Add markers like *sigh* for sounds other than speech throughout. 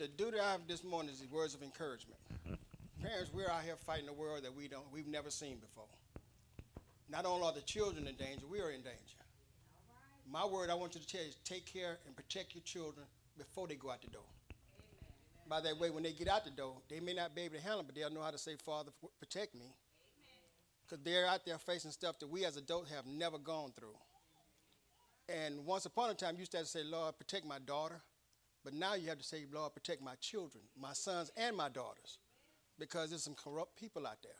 the duty I have this morning is the words of encouragement. *laughs* Parents, we're out here fighting a world that we don't, we've never seen before. Not only are the children in danger, we are in danger. My word I want you to tell you is take care and protect your children before they go out the door. By that way, when they get out the door, they may not be able to handle it, but they'll know how to say, Father, protect me. Because they're out there facing stuff that we as adults have never gone through. And once upon a time, you used to to say, Lord, protect my daughter. But now you have to say, Lord, protect my children, my sons and my daughters. Because there's some corrupt people out there.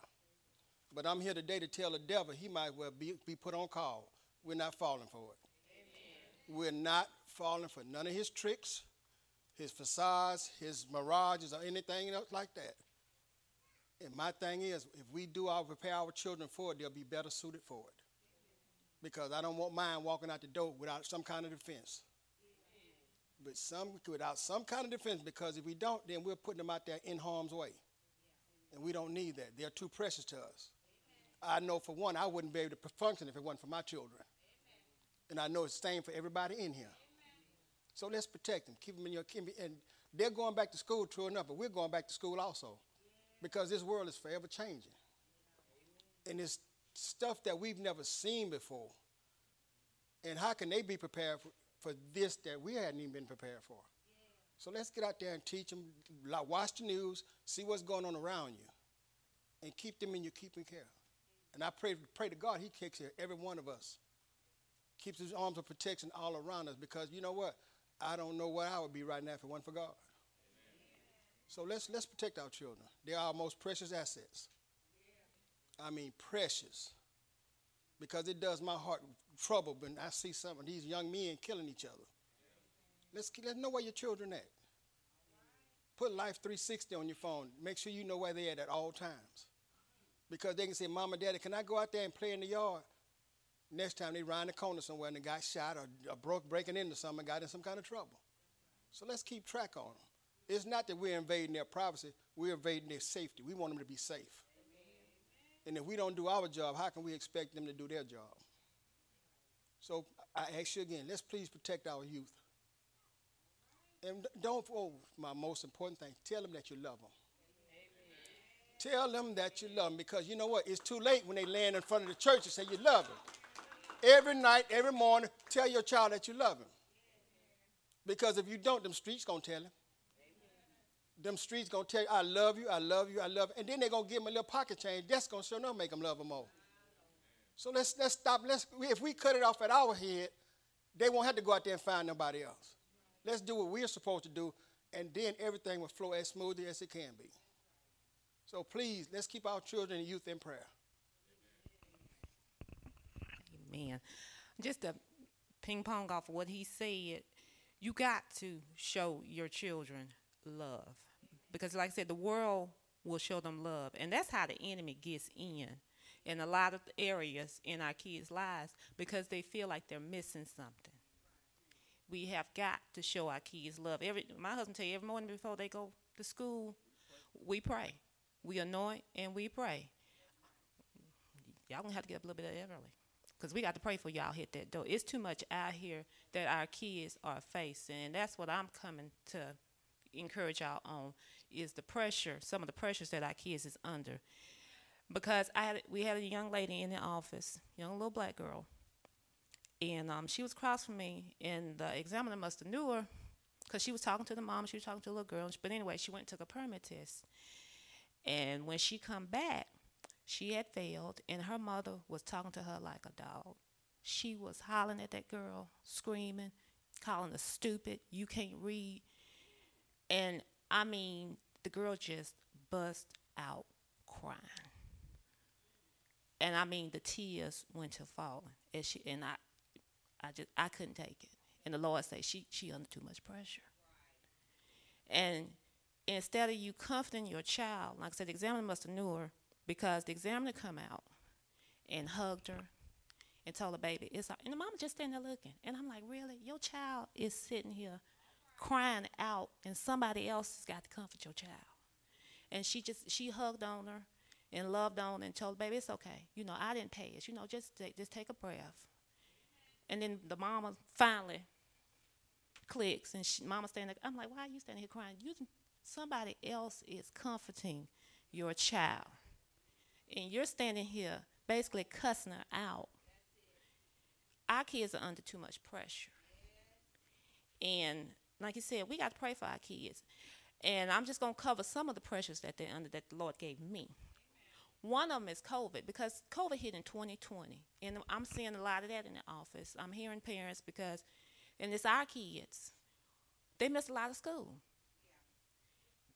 But I'm here today to tell the devil he might well be, be put on call. We're not falling for it. We're not falling for none of his tricks, his facades, his mirages, or anything else like that. And my thing is, if we do our prepare our children for it, they'll be better suited for it. Because I don't want mine walking out the door without some kind of defense. But some without some kind of defense, because if we don't, then we're putting them out there in harm's way. And we don't need that. They're too precious to us. I know for one, I wouldn't be able to function if it wasn't for my children. And I know it's the same for everybody in here. So let's protect them. Keep them in your 'em- and they're going back to school, true enough, but we're going back to school also. Because this world is forever changing. And it's stuff that we've never seen before. And how can they be prepared for, for this that we hadn't even been prepared for? So let's get out there and teach them, watch the news, see what's going on around you, and keep them in your keeping care. And I pray, pray to God He takes care every one of us, keeps His arms of protection all around us. Because you know what? I don't know where I would be right now if it wasn't for God. So let's let's protect our children. They are our most precious assets. I mean, precious. Because it does my heart trouble when I see some of these young men killing each other. Let's, let's know where your children at. Put Life 360 on your phone. Make sure you know where they're at at all times. Because they can say, Mom Mama, Daddy, can I go out there and play in the yard? Next time they round the corner somewhere and the guy shot or, or broke breaking into something and got in some kind of trouble. So let's keep track on them. It's not that we're invading their privacy, we're invading their safety. We want them to be safe. And if we don't do our job, how can we expect them to do their job? So I ask you again, let's please protect our youth. And don't, oh, my most important thing, tell them that you love them. Tell them that you love them because you know what? It's too late when they land in front of the church and say you love them. Every night, every morning, tell your child that you love him. Because if you don't, them streets gonna tell him. Them streets gonna tell you, I love you, I love you, I love you. And then they're gonna give him a little pocket change. That's gonna sure enough make them love him more. So let's let's stop. Let's if we cut it off at our head, they won't have to go out there and find nobody else. Let's do what we're supposed to do, and then everything will flow as smoothly as it can be. So please, let's keep our children and youth in prayer. Amen. Just to ping pong off of what he said, you got to show your children love. Because, like I said, the world will show them love. And that's how the enemy gets in in a lot of areas in our kids' lives because they feel like they're missing something. We have got to show our kids love. Every my husband tell you every morning before they go to school, we pray. We anoint and we pray. Y'all gonna have to get up a little bit early because we got to pray for y'all hit that door. It's too much out here that our kids are facing, and that's what I'm coming to encourage y'all on is the pressure, some of the pressures that our kids is under. Because I had, we had a young lady in the office, young little black girl, and um, she was across from me, and the examiner must have knew her because she was talking to the mom, she was talking to the little girl. But anyway, she went and took a permit test, and when she come back, she had failed, and her mother was talking to her like a dog. She was hollering at that girl, screaming, calling her stupid. You can't read. And I mean, the girl just bust out crying. And I mean, the tears went to falling. And she and I, I just I couldn't take it. And the Lord said she she under too much pressure. And instead of you comforting your child, like I said, the examiner must have knew her because the examiner come out and hugged her and told her baby it's all, and the mama just standing there looking and i'm like really your child is sitting here crying out and somebody else has got to comfort your child and she just she hugged on her and loved on and told baby it's okay you know i didn't pay it you know just take, just take a breath and then the mama finally clicks, and she, mama standing there. I'm like, why are you standing here crying? You, somebody else is comforting your child, and you're standing here basically cussing her out. Our kids are under too much pressure, and like you said, we got to pray for our kids. And I'm just gonna cover some of the pressures that they're under that the Lord gave me. One of them is COVID because COVID hit in 2020, and I'm seeing a lot of that in the office. I'm hearing parents because, and it's our kids, they missed a lot of school.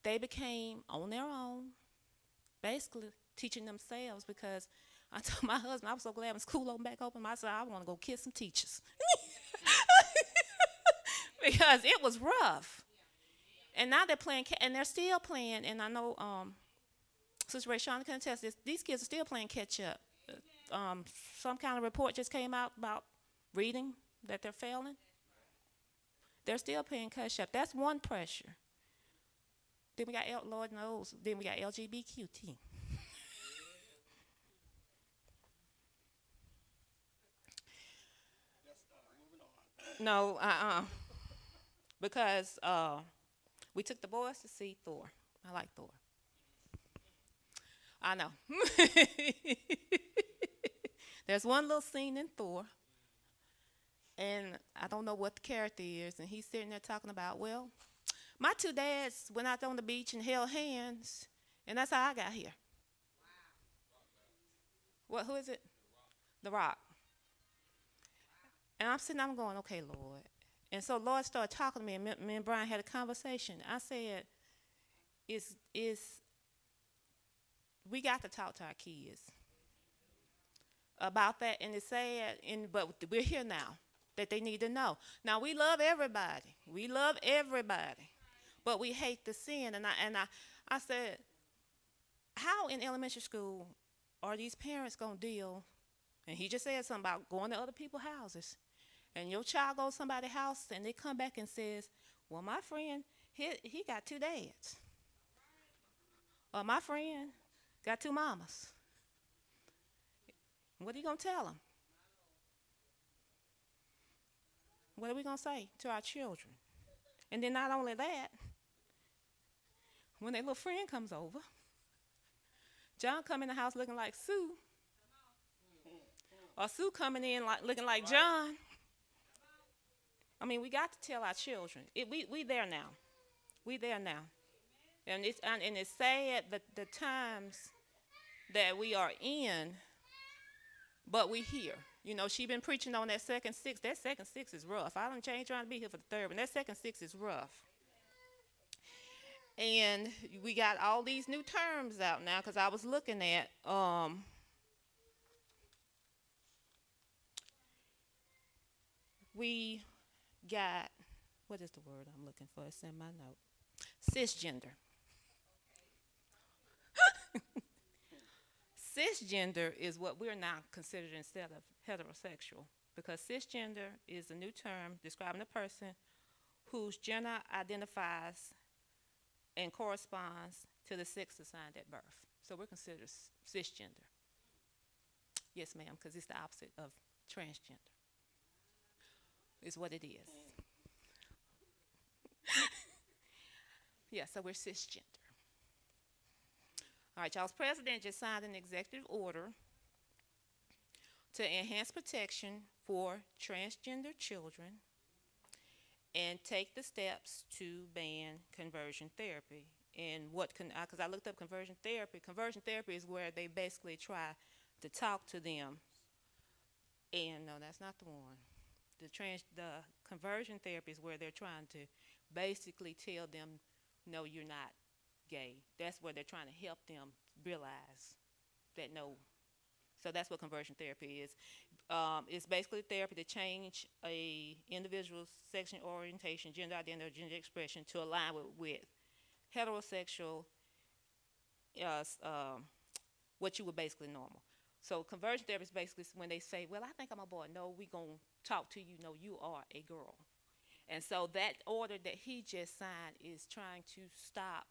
They became on their own, basically teaching themselves because I *laughs* told my husband I was so glad when school opened back open. I said I want to go kiss some teachers *laughs* because it was rough. And now they're playing, and they're still playing. And I know um, Sister Ray Shawn can attest this. These kids are still playing catch up. Uh, Um, some kind of report just came out about reading that they're failing. They're still playing catch up. That's one pressure. Then we got L- Lord knows. Then we got LGBTQ. No, uh, uh because uh, we took the boys to see Thor. I like Thor. I know. *laughs* There's one little scene in Thor, and I don't know what the character is, and he's sitting there talking about, well, my two dads went out on the beach and held hands, and that's how I got here. What? Who is it? The Rock. And I'm sitting, I'm going, okay, Lord. And so Lord started talking to me, and me and Brian had a conversation. I said, "Is is we got to talk to our kids about that?" And it's sad, and but we're here now that they need to know. Now we love everybody. We love everybody, but we hate the sin. And I and I, I said, how in elementary school are these parents gonna deal? And he just said something about going to other people's houses and your child goes to somebody's house and they come back and says, "Well, my friend, he he got two dads, or my friend got two mamas." What are you gonna tell them? What are we gonna say to our children? And then not only that, when their little friend comes over, John come in the house looking like Sue, or Sue coming in like looking like John. I mean, we got to tell our children. It, we we there now. We there now. And it's and, and it's sad that the times that we are in, but we here. You know, she been preaching on that second six. That second six is rough. I don't change trying to be here for the third, but that second six is rough. And we got all these new terms out now because I was looking at um, we got what is the word I'm looking for? It's in my note. Cisgender. *laughs* cisgender is what we're now considered instead of heterosexual because cisgender is a new term describing a person whose gender identifies and corresponds to the sex assigned at birth. So we're considered cisgender. Yes, ma'am, because it's the opposite of transgender. Is what it is. *laughs* yeah, so we're cisgender. All right, y'all's president just signed an executive order to enhance protection for transgender children and take the steps to ban conversion therapy. And what can, because I looked up conversion therapy, conversion therapy is where they basically try to talk to them. And no, that's not the one. The trans, the conversion therapy is where they're trying to basically tell them, no, you're not gay. That's where they're trying to help them realize that no. So that's what conversion therapy is. Um, it's basically therapy to change a individual's sexual orientation, gender identity, or gender expression to align with, with heterosexual, uh, what you would basically normal. So conversion therapy is basically when they say, "Well, I think I'm a boy." No, we're gonna talk to you. No, you are a girl. And so that order that he just signed is trying to stop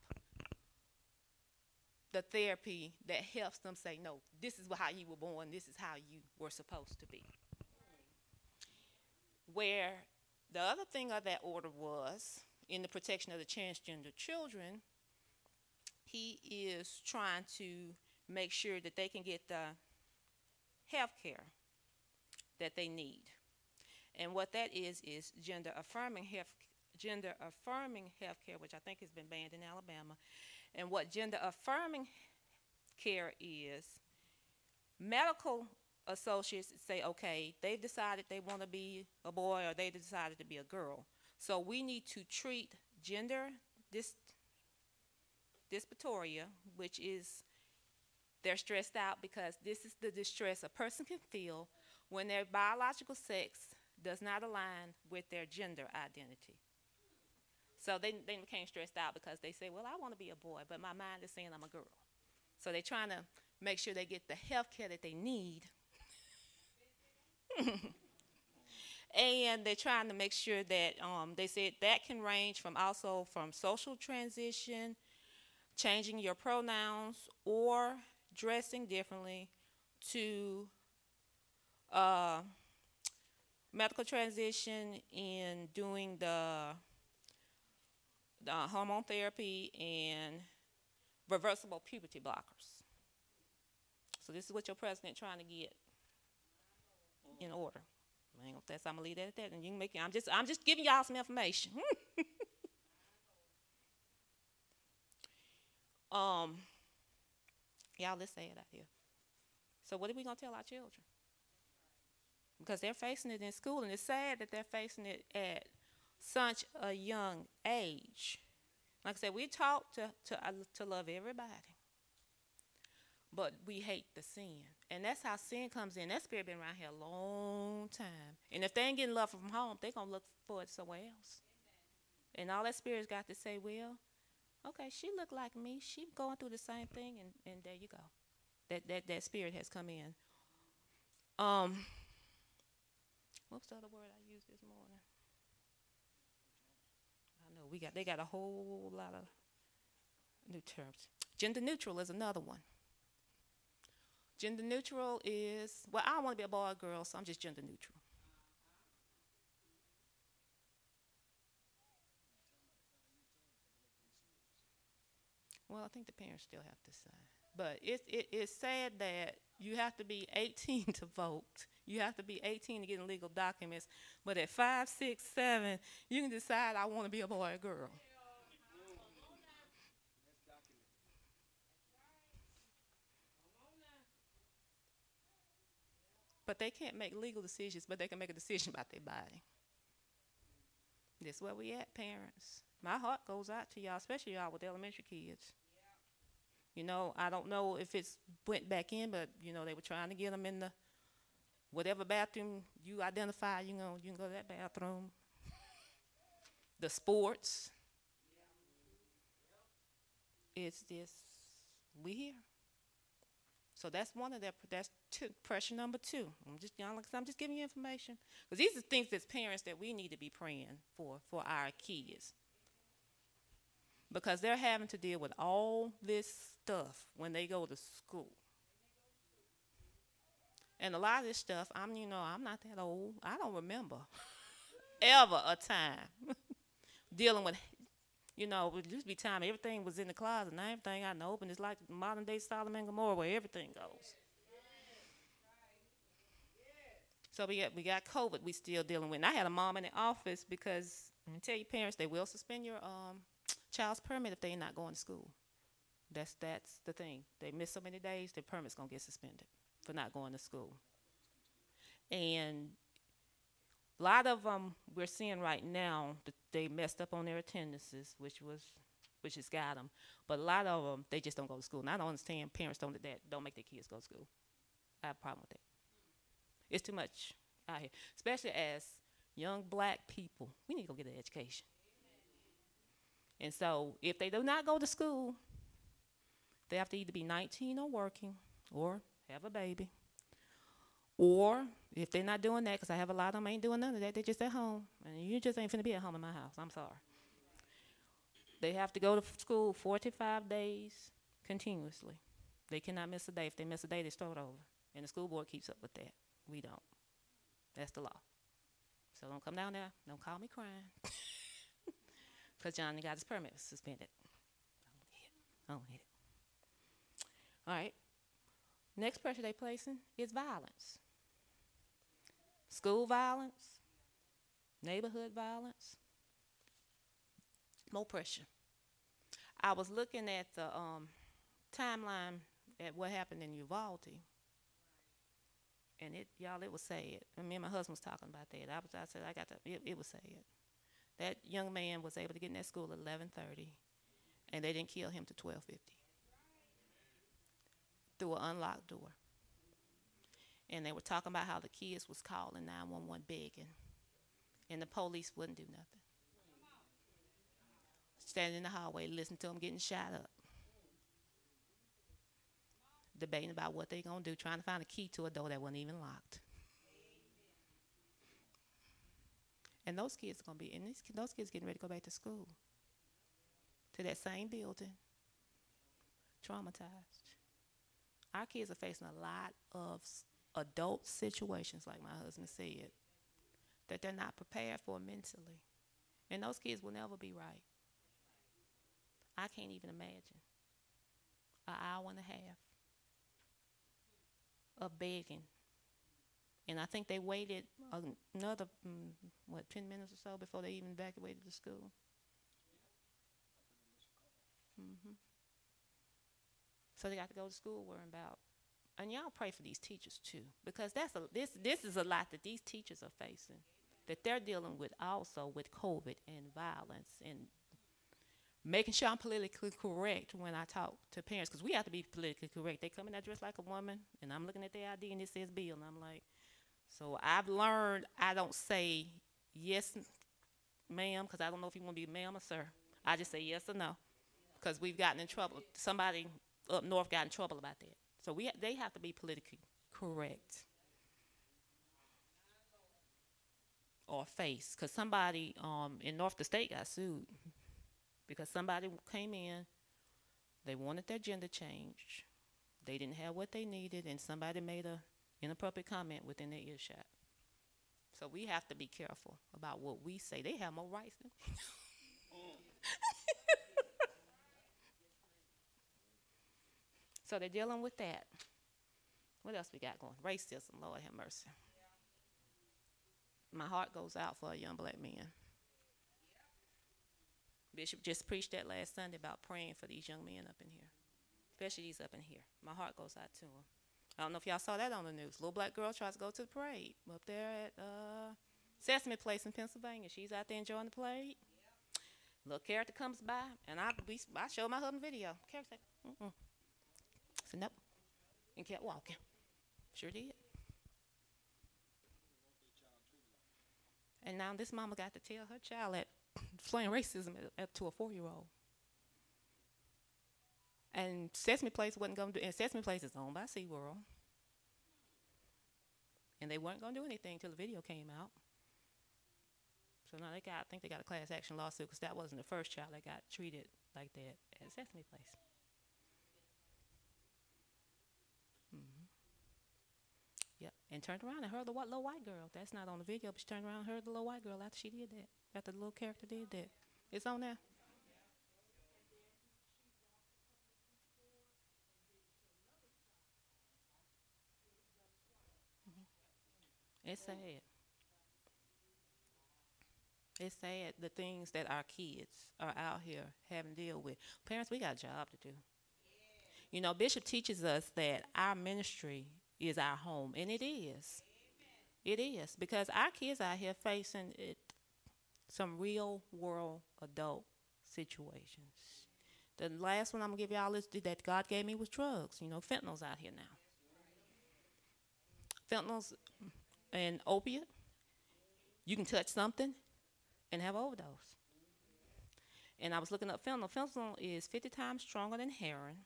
the therapy that helps them say, no, this is how you were born, this is how you were supposed to be. Where the other thing of that order was in the protection of the transgender children, he is trying to make sure that they can get the health care that they need. And what that is is gender affirming health gender affirming health care, which I think has been banned in Alabama. And what gender affirming care is, medical associates say, okay, they've decided they want to be a boy or they decided to be a girl. So we need to treat gender dysphoria, which is they're stressed out because this is the distress a person can feel when their biological sex does not align with their gender identity. So they, they became stressed out because they say, well, I want to be a boy, but my mind is saying I'm a girl. So they're trying to make sure they get the health care that they need. *laughs* and they're trying to make sure that um, they said that can range from also from social transition, changing your pronouns, or dressing differently to uh, medical transition in doing the uh, hormone therapy and reversible puberty blockers. So this is what your president trying to get in order. I ain't gonna, that's, I'm gonna leave that at that, and you can make. It, I'm just, I'm just giving y'all some information. *laughs* um, y'all, let's say it out here. So what are we gonna tell our children? Because they're facing it in school, and it's sad that they're facing it at such a young age. Like I said, we taught to, to, uh, to love everybody, but we hate the sin. And that's how sin comes in. That spirit been around here a long time. And if they ain't getting love from home, they going to look for it somewhere else. And all that spirit's got to say, well, okay, she look like me. She going through the same thing, and, and there you go. That, that, that spirit has come in. Um, what's the other word I used this morning? know we got they got a whole lot of new terms. Gender neutral is another one. Gender neutral is well, I don't want to be a boy or girl, so I'm just gender neutral. Well, I think the parents still have to decide. But it's it, it's sad that you have to be 18 *laughs* to vote. You have to be 18 to get legal documents. But at five, six, seven, you can decide I want to be a boy or a girl. But they can't make legal decisions, but they can make a decision about their body. This is where we at, parents. My heart goes out to y'all, especially y'all with elementary kids. You know, I don't know if it's went back in, but you know they were trying to get them in the whatever bathroom you identify. You know, you can go to that bathroom. the sports. It's this we here. So that's one of their that's two, pressure number two. I'm just you like I'm just giving you information because these are things as parents that we need to be praying for for our kids because they're having to deal with all this stuff when they go to school. And a lot of this stuff, I'm you know, I'm not that old. I don't remember *laughs* ever a time *laughs* dealing with you know, it used to be time everything was in the closet. Now everything I the open It's like modern day Sodom and Gomorrah where everything goes. So we got we got COVID we still dealing with. And I had a mom in the office because I tell your parents they will suspend your um child's permit if they're not going to school. That's that's the thing. They miss so many days, their permit's gonna get suspended for not going to school. And a lot of them we're seeing right now that they messed up on their attendances, which was which has got them. But a lot of them they just don't go to school. And I don't understand parents don't that don't make their kids go to school. I have a problem with that. It's too much out here, especially as young black people. We need to go get an education. And so if they do not go to school, they have to either be 19 or working or have a baby. Or if they're not doing that, because I have a lot of them ain't doing none of that, they're just at home. And you just ain't finna be at home in my house. I'm sorry. They have to go to school 45 days continuously. They cannot miss a day. If they miss a day, they start over. And the school board keeps up with that. We don't. That's the law. So don't come down there. Don't call me crying. *laughs* Because Johnny got his permit suspended. I don't need it. I don't need it. All right. Next pressure they placing is violence. School violence, neighborhood violence, more pressure. I was looking at the um, timeline at what happened in Uvalde, and it y'all it was sad. And me and my husband was talking about that. I was I said I got to it, it was sad. That young man was able to get in that school at eleven thirty, and they didn't kill him to twelve fifty through an unlocked door. And they were talking about how the kids was calling nine one one begging, and the police wouldn't do nothing. Standing in the hallway, listening to them getting shot up debating about what they're going to do, trying to find a key to a door that wasn't even locked. And those kids are to be, and these, those kids getting ready to go back to school, to that same building, traumatized. Our kids are facing a lot of adult situations, like my husband said, that they're not prepared for mentally. And those kids will never be right. I can't even imagine. An hour and a half of begging. And I think they waited another, mm, what, 10 minutes or so before they even evacuated the school. hmm So they got to go to school worrying about. And y'all pray for these teachers too, because that's a this this is a lot that these teachers are facing, that they're dealing with also with COVID and violence and making sure I'm politically correct when I talk to parents, because we have to be politically correct. They come in that dress like a woman, and I'm looking at their ID and it says Bill, and I'm like, so I've learned I don't say yes, ma'am, because I don't know if you want to be ma'am or sir. I just say yes or no, because we've gotten in trouble. Somebody up north got in trouble about that. So we they have to be politically correct. Or face, because somebody um, in North the state got sued because somebody came in, they wanted their gender changed, they didn't have what they needed, and somebody made a inappropriate comment within their earshot. So we have to be careful about what we say. They have more rights than. *laughs* *laughs* so they're dealing with that. What else we got going? Racism, Lord have mercy. My heart goes out for a young black man. Bishop just preached that last Sunday about praying for these young men up in here, especially these up in here. My heart goes out to them. I don't know if y'all saw that on the news. Little black girl tries to go to the parade up there at uh, Sesame Place in Pennsylvania. She's out there enjoying the parade. Little character comes by, and I we, I showed my husband video. Character said, "Nope," and kept walking. Sure did. And now this mama got to tell her child that *laughs* displaying racism at, to a four-year-old. And Sesame Place wasn't going to do. And Sesame Place is owned by SeaWorld. And they weren't going to do anything till the video came out. So now they got. I think they got a class action lawsuit because that wasn't the first child that got treated like that at Sesame Place. Yep. And turned around and heard the little white girl. That's not on the video, but she turned around and heard the little white girl after she did that. After the little character did that. It's on there. Mm-hmm. It's sad. It's sad the things that our kids are out here having to deal with. Parents, we got a job to do. You know, Bishop teaches us that our ministry is our home, and it is. It is because our kids out here facing it, some real world adult situations. The last one I'm gonna give y'all is that God gave me was drugs. You know, fentanyl's out here now. Fentanyl's an opiate. You can touch something and have overdose. And I was looking up fentanyl. Fentanyl is 50 times stronger than heroin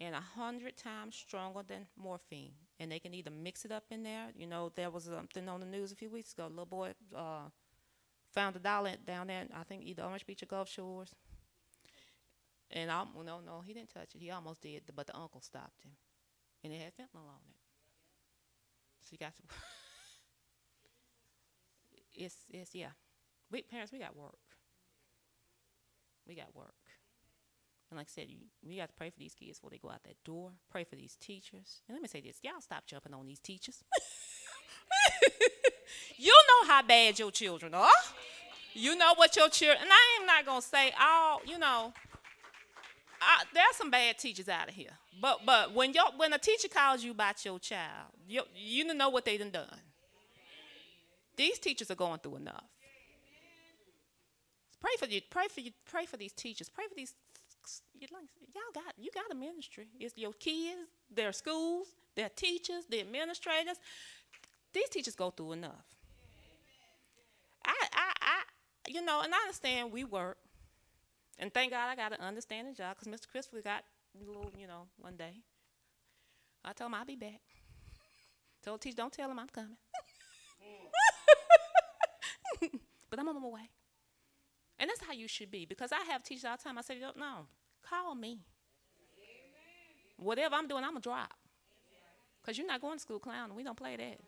and a 100 times stronger than morphine. And they can either mix it up in there. You know, there was something on the news a few weeks ago. A little boy uh, found a dollar down there, in, I think either Orange Beach or Gulf Shores. And I, well, no, no, he didn't touch it. He almost did, but the uncle stopped him. And it had fentanyl on it. So you got to. *laughs* it's it's yeah. We parents we got work. We got work. And like I said, you, we got to pray for these kids before they go out that door. Pray for these teachers. And let me say this: y'all stop jumping on these teachers. *laughs* you know how bad your children are. You know what your children. And I am not gonna say all. You know, I, there's some bad teachers out of here. But but when your when a teacher calls you about your child, you you know what they done done. These teachers are going through enough. Pray for you. Pray for you. Pray for these teachers. Pray for these. Y'all got you got a ministry. It's your kids, their schools, their teachers, the administrators. These teachers go through enough. I I I you know, and I understand we work, and thank God I got an understanding job because Mr. Christopher got a little, you know, one day. I told him I'll be back. Told teacher, don't tell him I'm coming. *laughs* but I'm on my way. And that's how you should be. Because I have teachers all the time. I say, no, call me. Whatever I'm doing, I'm going to drop. Because you're not going to school clown. We don't play that.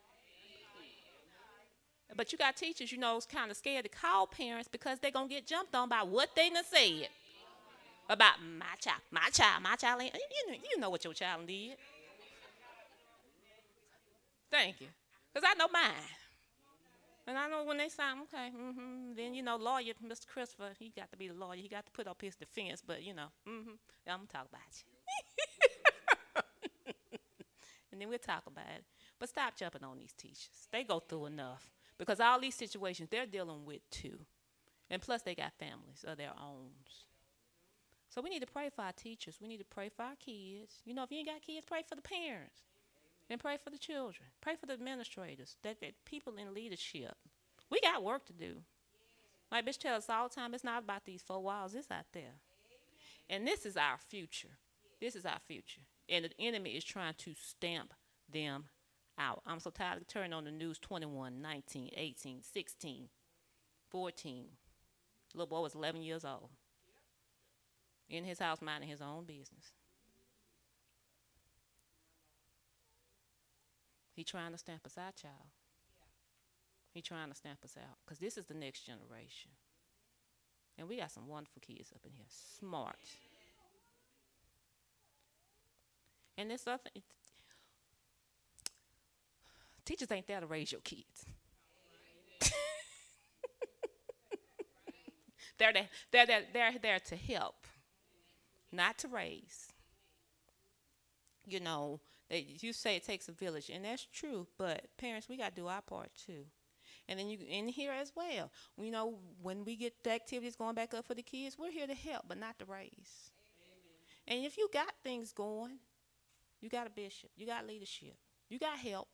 But you got teachers, you know, kind of scared to call parents because they're going to get jumped on by what they done said about my child. My child, my child. You know, you know what your child did. Thank you. Because I know mine. And I know when they say, okay, mm-hmm, then, you know, lawyer, Mr. Christopher, he got to be the lawyer. He got to put up his defense, but, you know, mm-hmm, I'm to talk about you. *laughs* and then we'll talk about it. But stop jumping on these teachers. They go through enough. Because all these situations they're dealing with too. And plus, they got families of their own. So we need to pray for our teachers. We need to pray for our kids. You know, if you ain't got kids, pray for the parents. And pray for the children. Pray for the administrators, that, that people in leadership. We got work to do. My bitch tells us all the time it's not about these four walls, it's out there. And this is our future. This is our future. And the enemy is trying to stamp them out. I'm so tired of turning on the news 21, 19, 18, 16, 14. Little boy was 11 years old. In his house, minding his own business. He trying to stamp us out, child. He trying to stamp us out because this is the next generation. And we got some wonderful kids up in here, smart. And this other, Teachers ain't there to raise your kids. *laughs* they're, there, they're, there, they're there to help, not to raise. You know, you say it takes a village, and that's true, but parents, we got to do our part too. And then you in here as well. You know, when we get the activities going back up for the kids, we're here to help, but not to raise. Amen. And if you got things going, you got a bishop, you got leadership, you got help,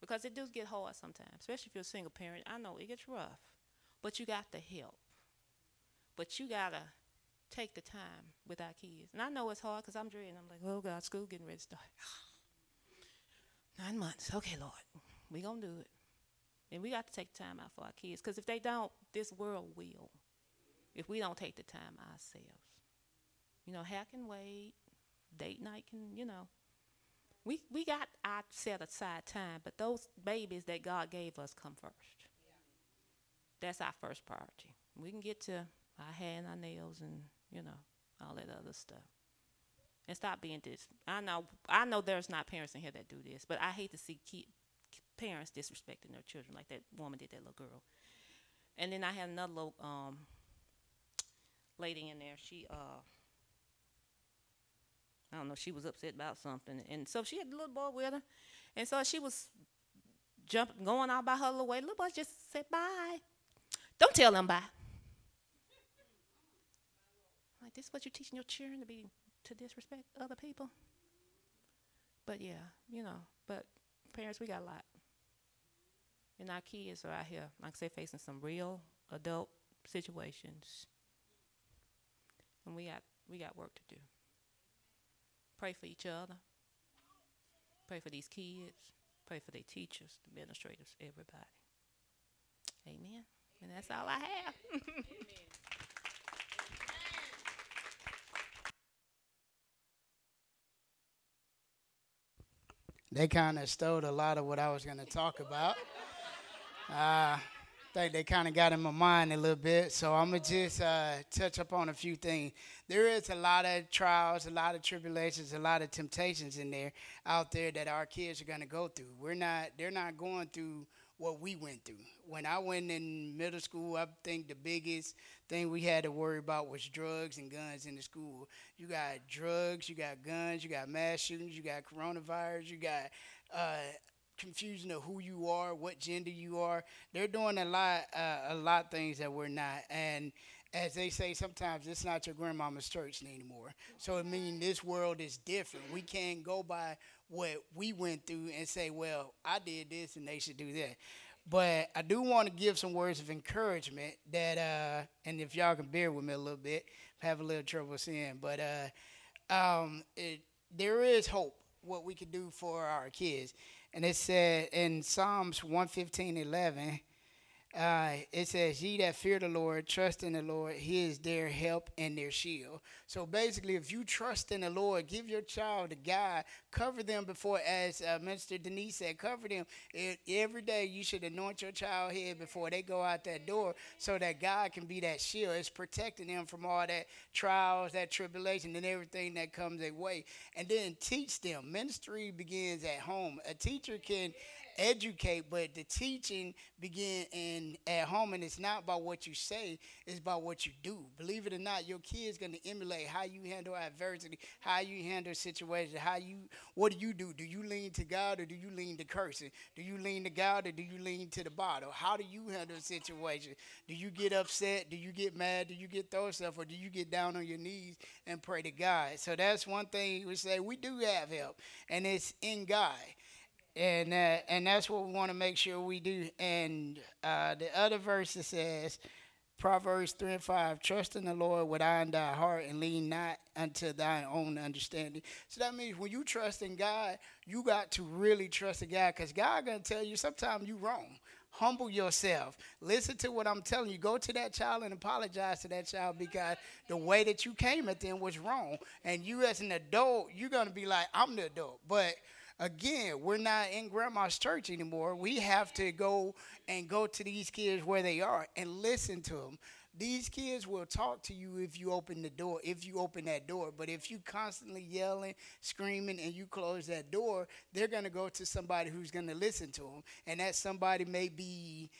because it does get hard sometimes, especially if you're a single parent. I know it gets rough, but you got the help. But you gotta take the time with our kids. And I know it's hard because I'm dreading. I'm like, oh God, school getting ready to start. *sighs* Nine months. Okay, Lord, we gonna do it. And we got to take time out for our kids because if they don't, this world will. If we don't take the time ourselves, you know, hack can wait. Date night can, you know, we we got our set aside time, but those babies that God gave us come first. Yeah. That's our first priority. We can get to our hair and our nails and you know all that other stuff, and stop being this. I know I know there's not parents in here that do this, but I hate to see parents disrespecting their children like that woman did that little girl. And then I had another little um, lady in there. She uh I don't know, she was upset about something. And so she had the little boy with her. And so she was jumping, going out by her little way. Little boy just said, bye. Don't tell them bye. This is what you're teaching your children to be, to disrespect other people? But yeah, you know, but parents, we got a lot. And our kids are out here, like I say, facing some real adult situations. And we got we got work to do. Pray for each other. Pray for these kids. Pray for their teachers, administrators, everybody. Amen. And that's all I have. *laughs* they kind of stole a lot of what I was going to talk about. Uh, think they kind of got in my mind a little bit. So I'm gonna just uh, touch up on a few things. There is a lot of trials, a lot of tribulations, a lot of temptations in there out there that our kids are gonna go through. We're not. They're not going through what we went through. When I went in middle school, I think the biggest thing we had to worry about was drugs and guns in the school. You got drugs, you got guns, you got mass shootings, you got coronavirus, you got uh, confusion of who you are, what gender you are. They're doing a lot, uh, a lot of things that we're not. And as they say, sometimes it's not your grandmama's church anymore. So it means this world is different. We can't go by what we went through and say, well, I did this and they should do that. But I do want to give some words of encouragement that, uh, and if y'all can bear with me a little bit, I have a little trouble seeing, but uh, um, it, there is hope what we can do for our kids. And it said in Psalms 115 11, uh, it says, Ye that fear the Lord, trust in the Lord, He is their help and their shield. So basically, if you trust in the Lord, give your child to God, cover them before, as uh, Minister Denise said, cover them. It, every day you should anoint your child head before they go out that door so that God can be that shield. It's protecting them from all that trials, that tribulation, and everything that comes their way. And then teach them. Ministry begins at home. A teacher can educate, but the teaching begin in at home, and it's not about what you say; it's about what you do. Believe it or not, your kid's gonna emulate how you handle adversity, how you handle situations, how you what do you do? Do you lean to God or do you lean to cursing? Do you lean to God or do you lean to the bottle? How do you handle a situation? Do you get upset? Do you get mad? Do you get throw stuff, or do you get down on your knees and pray to God? So that's one thing we say we do have help, and it's in God and uh, and that's what we want to make sure we do. And uh, the other verse says, Proverbs three and five: Trust in the Lord with all thy heart, and lean not unto thy own understanding. So that means when you trust in God, you got to really trust in God, because God gonna tell you sometimes you wrong. Humble yourself. Listen to what I'm telling you. Go to that child and apologize to that child because the way that you came at them was wrong. And you, as an adult, you're gonna be like, I'm the adult, but again, we're not in grandma's church anymore. We have to go and go to these kids where they are and listen to them. These kids will talk to you if you open the door, if you open that door. But if you constantly yelling, screaming, and you close that door, they're going to go to somebody who's going to listen to them. And that somebody may be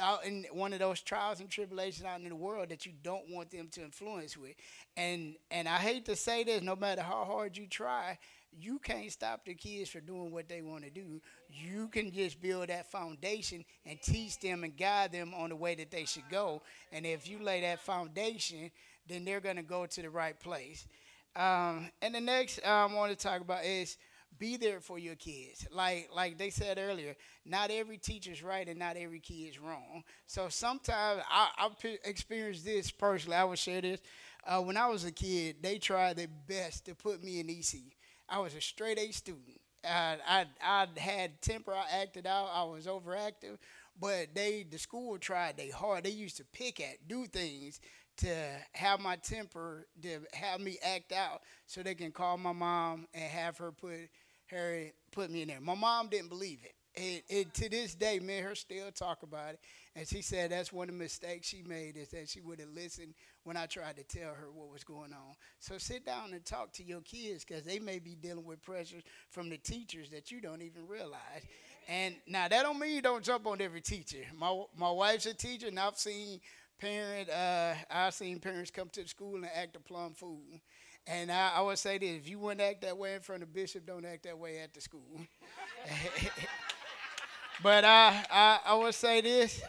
out in one of those trials and tribulations out in the world that you don't want them to influence with. And and I hate to say this, no matter how hard you try, you can't stop the kids from doing what they want to do. You can just build that foundation and teach them and guide them on the way that they should go. And if you lay that foundation, then they're going to go to the right place. Um, and the next um, I want to talk about is be there for your kids. Like like they said earlier, not every teacher's right and not every kid is wrong. So sometimes I, I've experienced this personally. I would share this. Uh, when I was a kid, they tried their best to put me in EC. I was a straight A student. I, I, I had temper. I acted out. I was overactive. But they, the school tried they hard. They used to pick at, do things to have my temper, to have me act out, so they can call my mom and have her put her put me in there. My mom didn't believe it. It, to this day, me and her still talk about it. And she said that's one of the mistakes she made is that she would have listened when I tried to tell her what was going on. So sit down and talk to your kids because they may be dealing with pressures from the teachers that you don't even realize. And now that don't mean you don't jump on every teacher. My my wife's a teacher, and I've seen parent uh, I've seen parents come to the school and act a plum fool. And I, I would say this: if you wouldn't act that way in front of bishop, don't act that way at the school. *laughs* but I, I I would say this.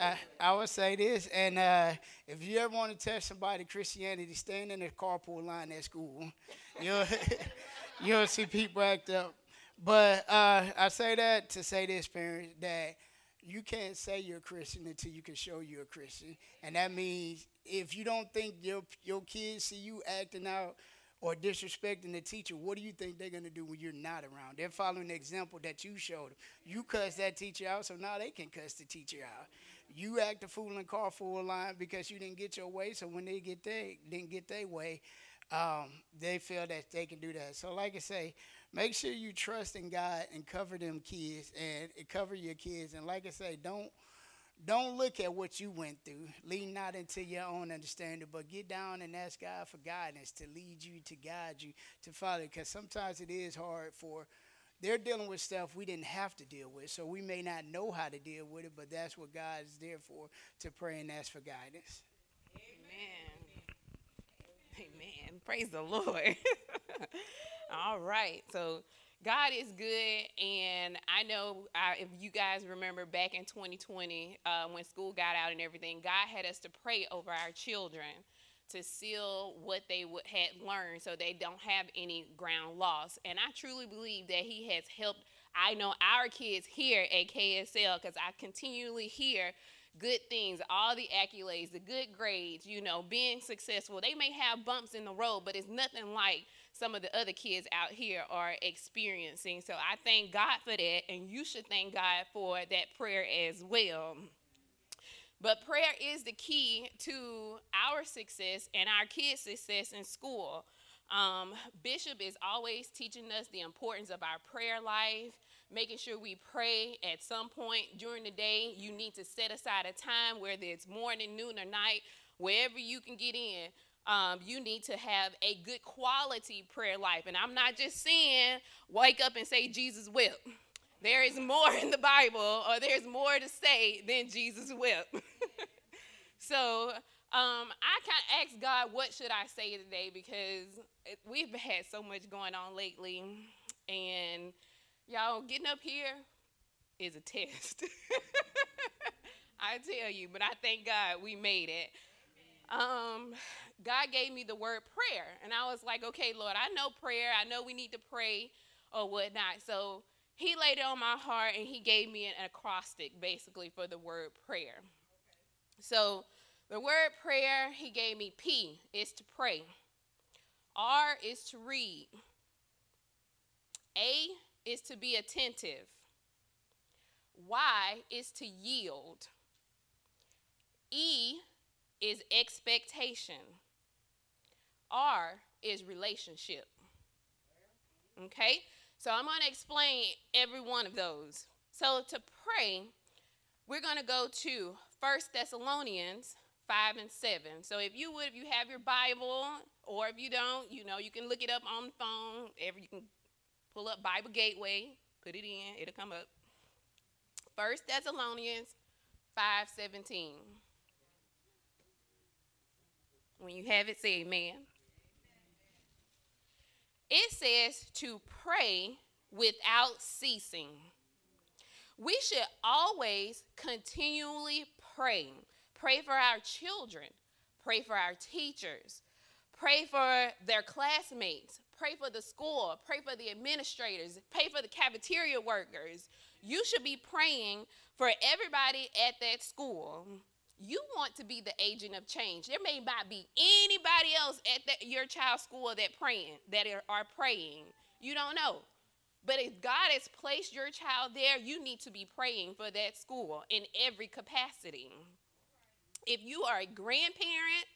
I, I would say this, and uh, if you ever want to test somebody Christianity, stand in the carpool line at school. *laughs* You'll, *laughs* you'll see people act up. But uh, I say that to say this, parents, that you can't say you're a Christian until you can show you're a Christian. And that means if you don't think your, your kids see you acting out or disrespecting the teacher, what do you think they're going to do when you're not around? They're following the example that you showed them. You cuss that teacher out, so now they can cuss the teacher out. You act a fool in car full line because you didn't get your way, so when they get their didn't get their way, um, they feel that they can do that. So, like I say, make sure you trust in God and cover them kids and cover your kids. And like I say, don't don't look at what you went through. Lean not into your own understanding, but get down and ask God for guidance to lead you, to guide you, to follow. Because sometimes it is hard for they're dealing with stuff we didn't have to deal with, so we may not know how to deal with it. But that's what God is there for to pray and ask for guidance. Amen. Amen. Praise the Lord. *laughs* All right. So God is good, and I know uh, if you guys remember back in 2020 uh, when school got out and everything, God had us to pray over our children to seal what they had learned so they don't have any ground loss. And I truly believe that He has helped. I know our kids here at KSL because I continually hear good things, all the accolades, the good grades, you know, being successful. They may have bumps in the road, but it's nothing like some of the other kids out here are experiencing. So I thank God for that, and you should thank God for that prayer as well. But prayer is the key to our success and our kids' success in school. Um, Bishop is always teaching us the importance of our prayer life, making sure we pray at some point during the day. You need to set aside a time, whether it's morning, noon, or night, wherever you can get in. Um, you need to have a good quality prayer life. And I'm not just saying wake up and say Jesus will. There is more in the Bible, or there's more to say than Jesus will. *laughs* so um, I kind of asked God, what should I say today? Because we've had so much going on lately. And y'all, getting up here is a test. *laughs* I tell you, but I thank God we made it. Um, God gave me the word prayer. And I was like, okay, Lord, I know prayer. I know we need to pray or whatnot. So he laid it on my heart and he gave me an acrostic basically for the word prayer. So the word prayer, he gave me P is to pray. R is to read. A is to be attentive. Y is to yield. E is expectation. R is relationship. Okay? So I'm going to explain every one of those. So to pray, we're going to go to First Thessalonians 5 and 7. So if you would, if you have your Bible, or if you don't, you know, you can look it up on the phone. Every, you can pull up Bible Gateway, put it in, it'll come up. First Thessalonians 5 17. When you have it, say amen. It says to pray without ceasing. We should always continually pray. Pray for our children, pray for our teachers, pray for their classmates, pray for the school, pray for the administrators, pray for the cafeteria workers. You should be praying for everybody at that school you want to be the agent of change. There may not be anybody else at the, your child's school that praying that are, praying. You don't know. But if God has placed your child there, you need to be praying for that school in every capacity. If you are a grandparent,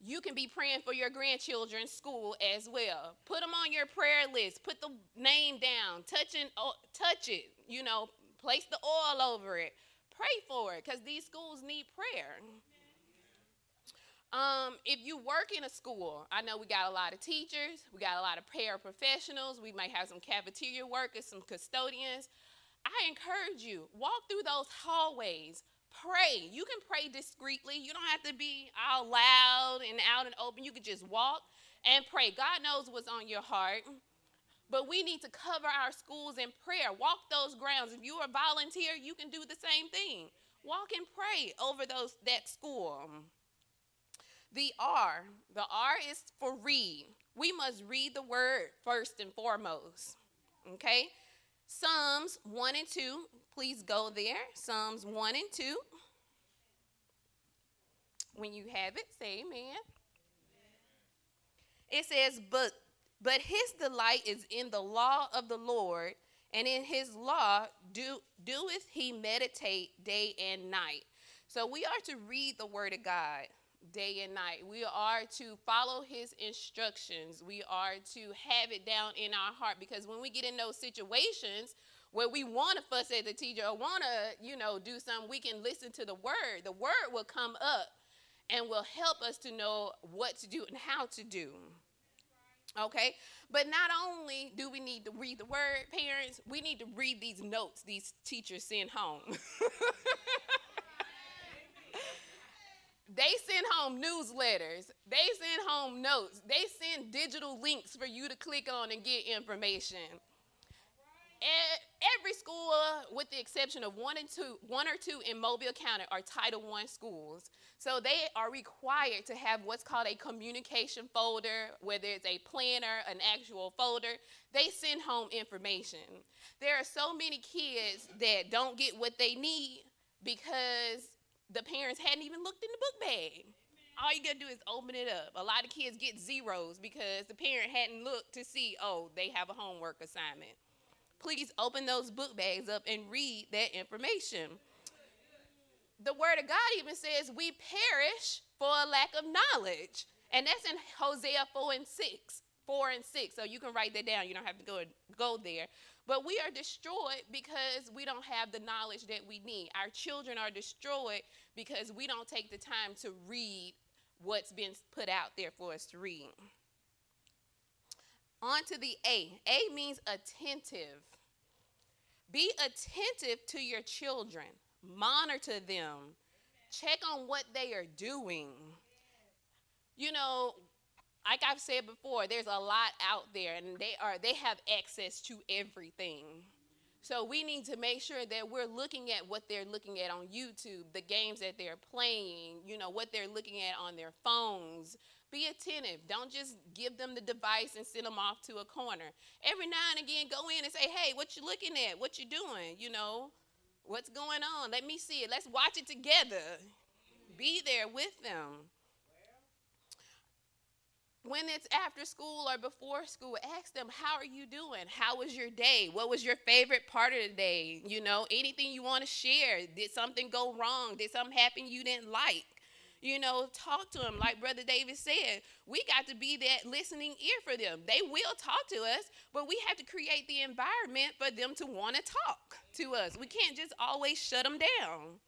you can be praying for your grandchildren's school as well. Put them on your prayer list. Put the name down. Touch it, oh, touch it. You know, place the oil over it pray for it because these schools need prayer. Um, if you work in a school, I know we got a lot of teachers, we got a lot of paraprofessionals, we might have some cafeteria workers, some custodians. I encourage you, walk through those hallways, pray. You can pray discreetly. You don't have to be all loud and out and open. You can just walk and pray. God knows what's on your heart. But we need to cover our schools in prayer. Walk those grounds. If you are a volunteer, you can do the same thing. Walk and pray over those that school. The R, the R is for read. We must read the word first and foremost. Okay? Psalms 1 and 2, please go there. Psalms 1 and 2. When you have it, say amen. It says, But but his delight is in the law of the Lord, and in his law do, doeth he meditate day and night. So we are to read the word of God day and night. We are to follow his instructions. We are to have it down in our heart because when we get in those situations where we want to fuss at the teacher or want to, you know, do something, we can listen to the word. The word will come up and will help us to know what to do and how to do. Okay? But not only do we need to read the word, parents, we need to read these notes these teachers send home. *laughs* they send home newsletters, they send home notes, they send digital links for you to click on and get information. every school, with the exception of one and two, one or two in Mobile County, are Title I schools. So they are required to have what's called a communication folder, whether it's a planner, an actual folder. They send home information. There are so many kids that don't get what they need because the parents hadn't even looked in the book bag. All you gotta do is open it up. A lot of kids get zeros because the parent hadn't looked to see, oh, they have a homework assignment. Please open those book bags up and read that information the word of God even says we perish for a lack of knowledge. And that's in Hosea 4 and 6. 4 and 6. So you can write that down. You don't have to go, go there. But we are destroyed because we don't have the knowledge that we need. Our children are destroyed because we don't take the time to read what's been put out there for us to read. On to the A. A means attentive. Be attentive to your children monitor them, check on what they are doing. You know, like I've said before, there's a lot out there and they are they have access to everything. So we need to make sure that we're looking at what they're looking at on YouTube, the games that they're playing, you know, what they're looking at on their phones. Be attentive. Don't just give them the device and send them off to a corner. Every now and again go in and say, "Hey, what you looking at? What you doing?" You know, What's going on? Let me see it. Let's watch it together. Be there with them. When it's after school or before school, ask them, How are you doing? How was your day? What was your favorite part of the day? You know, anything you want to share. Did something go wrong? Did something happen you didn't like? You know, talk to them. Like Brother David said, we got to be that listening ear for them. They will talk to us, but we have to create the environment for them to want to talk to us. We can't just always shut them down.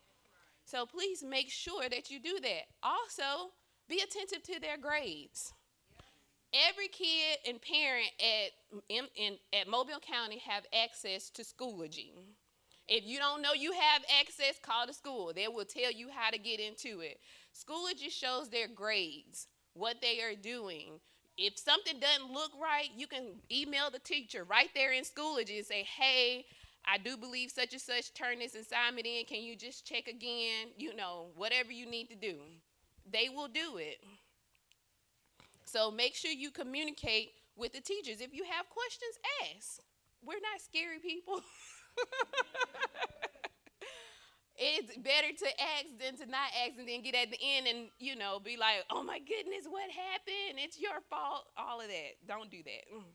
So please make sure that you do that. Also, be attentive to their grades. Every kid and parent at in, in, at Mobile County have access to Schoology. If you don't know you have access, call the school. They will tell you how to get into it. Schoology shows their grades, what they are doing. If something doesn't look right, you can email the teacher right there in Schoology and say, hey, I do believe such and such turned this assignment in. Can you just check again? You know, whatever you need to do. They will do it. So make sure you communicate with the teachers. If you have questions, ask. We're not scary people. *laughs* it's better to ask than to not ask and then get at the end and you know be like oh my goodness what happened? It's your fault. All of that. Don't do that. Mm.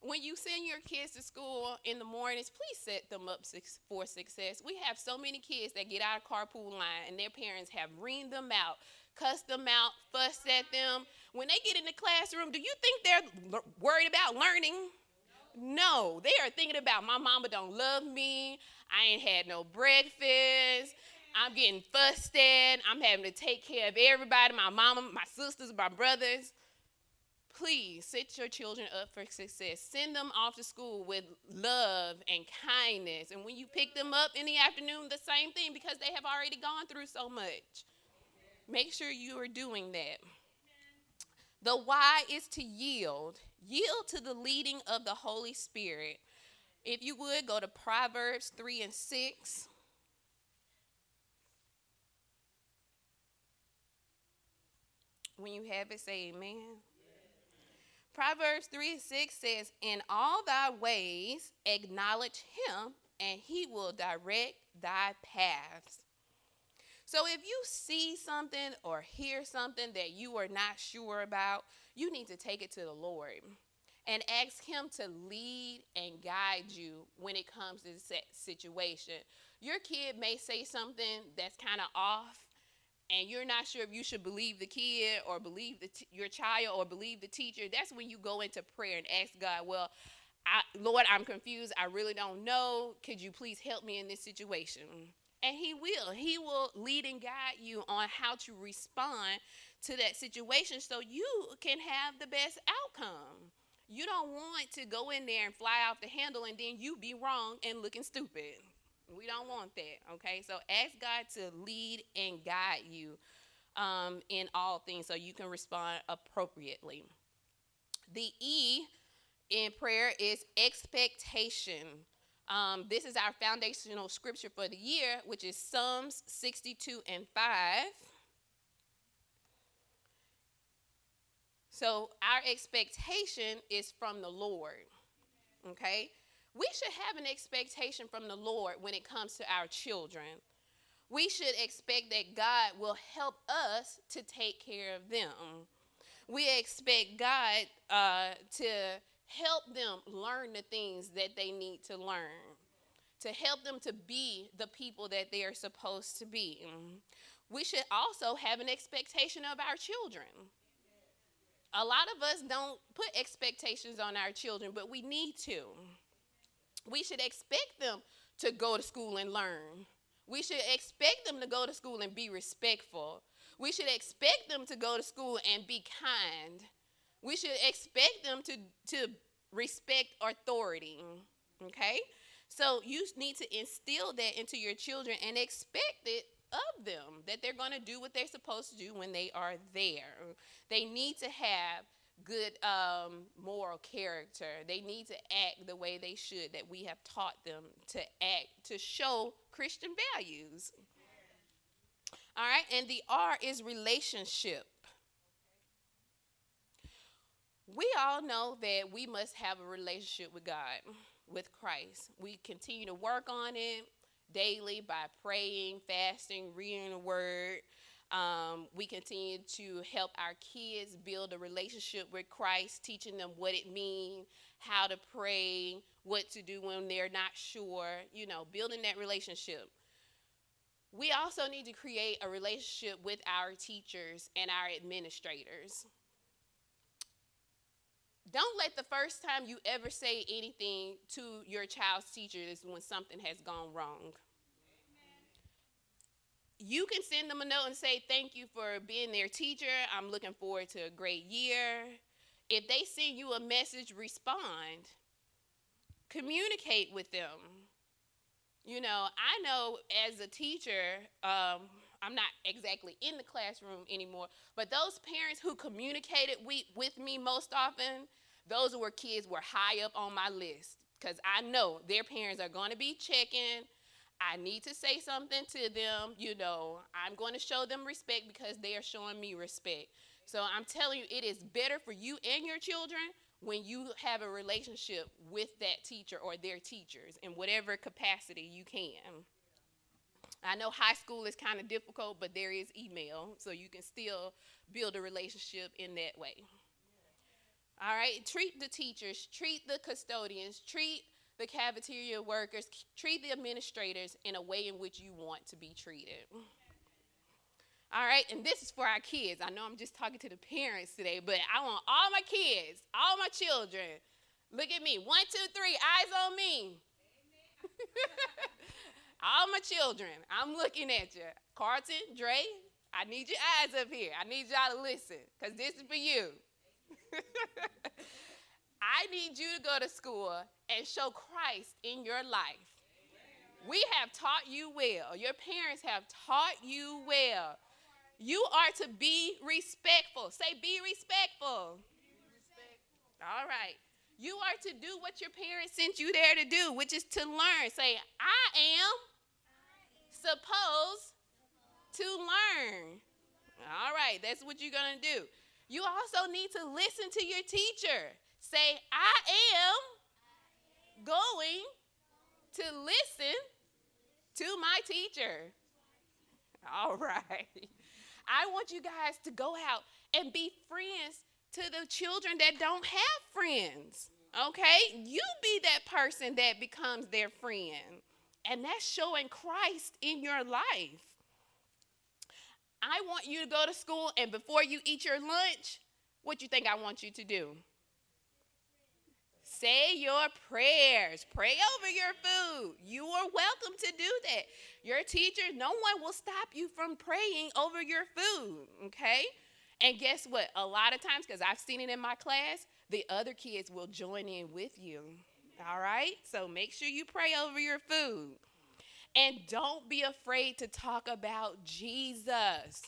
when you send your kids to school in the mornings please set them up for success. We have so many kids that get out of carpool line and their parents have reamed them out cussed them out fussed at them. When they get in the classroom do you think they're worried about learning no, they are thinking about my mama don't love me. I ain't had no breakfast. I'm getting fussed at. I'm having to take care of everybody my mama, my sisters, my brothers. Please set your children up for success. Send them off to school with love and kindness. And when you pick them up in the afternoon, the same thing because they have already gone through so much. Make sure you are doing that. The why is to yield. Yield to the leading of the Holy Spirit. If you would, go to Proverbs 3 and 6. When you have it, say amen. Proverbs 3 and 6 says, In all thy ways acknowledge him, and he will direct thy paths. So if you see something or hear something that you are not sure about, you need to take it to the Lord and ask Him to lead and guide you when it comes to the situation. Your kid may say something that's kind of off, and you're not sure if you should believe the kid or believe t- your child or believe the teacher. That's when you go into prayer and ask God, well, I, Lord, I'm confused. I really don't know. Could you please help me in this situation? And He will. He will lead and guide you on how to respond to that situation so you can have the best outcome. You don't want to go in there and fly off the handle and then you be wrong and looking stupid. We don't want that, okay? So ask God to lead and guide you um, in all things so you can respond appropriately. The E in prayer is expectation. Um, this is our foundational scripture for the year, which is Psalms 62 and 5. So our expectation is from the Lord. Okay? We should have an expectation from the Lord when it comes to our children. We should expect that God will help us to take care of them. We expect God uh, to help them learn the things that they need to learn, to help them to be the people that they are supposed to be. We should also have an expectation of our children a lot of us don't put expectations on our children, but we need to. We should expect them to go to school and learn. We should expect them to go to school and be respectful. We should expect them to go to school and be kind. We should expect them to, to respect authority. Okay? So you need to instill that into your children and expect it of them that they're going to do what they're supposed to do when they are there. They need to have good um, moral character. They need to act the way they should, that we have taught them to act, to show Christian values. All right, and the R is relationship. We all know that we must have a relationship with God, with Christ. We continue to work on it daily by praying, fasting, reading the word. Um, we continue to help our kids build a relationship with Christ, teaching them what it means, how to pray, what to do when they're not sure, you know, building that relationship. We also need to create a relationship with our teachers and our administrators. Don't let the first time you ever say anything to your child's teacher is when something has gone wrong. You can send them a note and say, Thank you for being their teacher. I'm looking forward to a great year. If they send you a message, respond. Communicate with them. You know, I know as a teacher, um, I'm not exactly in the classroom anymore, but those parents who communicated we, with me most often, those who were kids were high up on my list because I know their parents are going to be checking. I need to say something to them. You know, I'm going to show them respect because they are showing me respect. So I'm telling you, it is better for you and your children when you have a relationship with that teacher or their teachers in whatever capacity you can. I know high school is kind of difficult, but there is email, so you can still build a relationship in that way. All right, treat the teachers, treat the custodians, treat the cafeteria workers, treat the administrators in a way in which you want to be treated. All right, and this is for our kids. I know I'm just talking to the parents today, but I want all my kids, all my children. Look at me. One, two, three, eyes on me. *laughs* all my children, I'm looking at you. Carlton, Dre, I need your eyes up here. I need y'all to listen because this is for you. *laughs* I need you to go to school and show Christ in your life. We have taught you well. Your parents have taught you well. You are to be respectful. Say, be respectful. All right. You are to do what your parents sent you there to do, which is to learn. Say, I am supposed to learn. All right, that's what you're going to do. You also need to listen to your teacher. Say, I am going to listen to my teacher. All right. I want you guys to go out and be friends to the children that don't have friends. Okay? You be that person that becomes their friend. And that's showing Christ in your life. I want you to go to school and before you eat your lunch, what do you think I want you to do? Say your prayers. Pray over your food. You are welcome to do that. Your teacher, no one will stop you from praying over your food, okay? And guess what? A lot of times, because I've seen it in my class, the other kids will join in with you. All right? So make sure you pray over your food. And don't be afraid to talk about Jesus.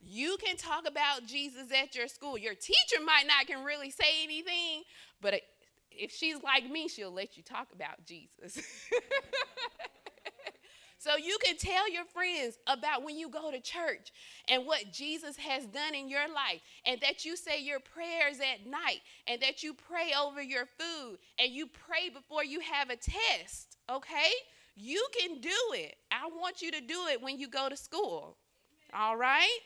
You can talk about Jesus at your school. Your teacher might not can really say anything, but if she's like me, she'll let you talk about Jesus. *laughs* so you can tell your friends about when you go to church and what Jesus has done in your life, and that you say your prayers at night, and that you pray over your food, and you pray before you have a test, okay? You can do it. I want you to do it when you go to school. All right?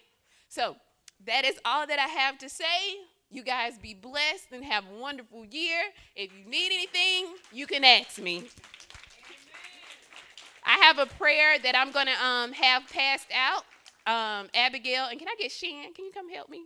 So, that is all that I have to say. You guys be blessed and have a wonderful year. If you need anything, you can ask me. I have a prayer that I'm going to um, have passed out. Um, Abigail, and can I get Shan? Can you come help me?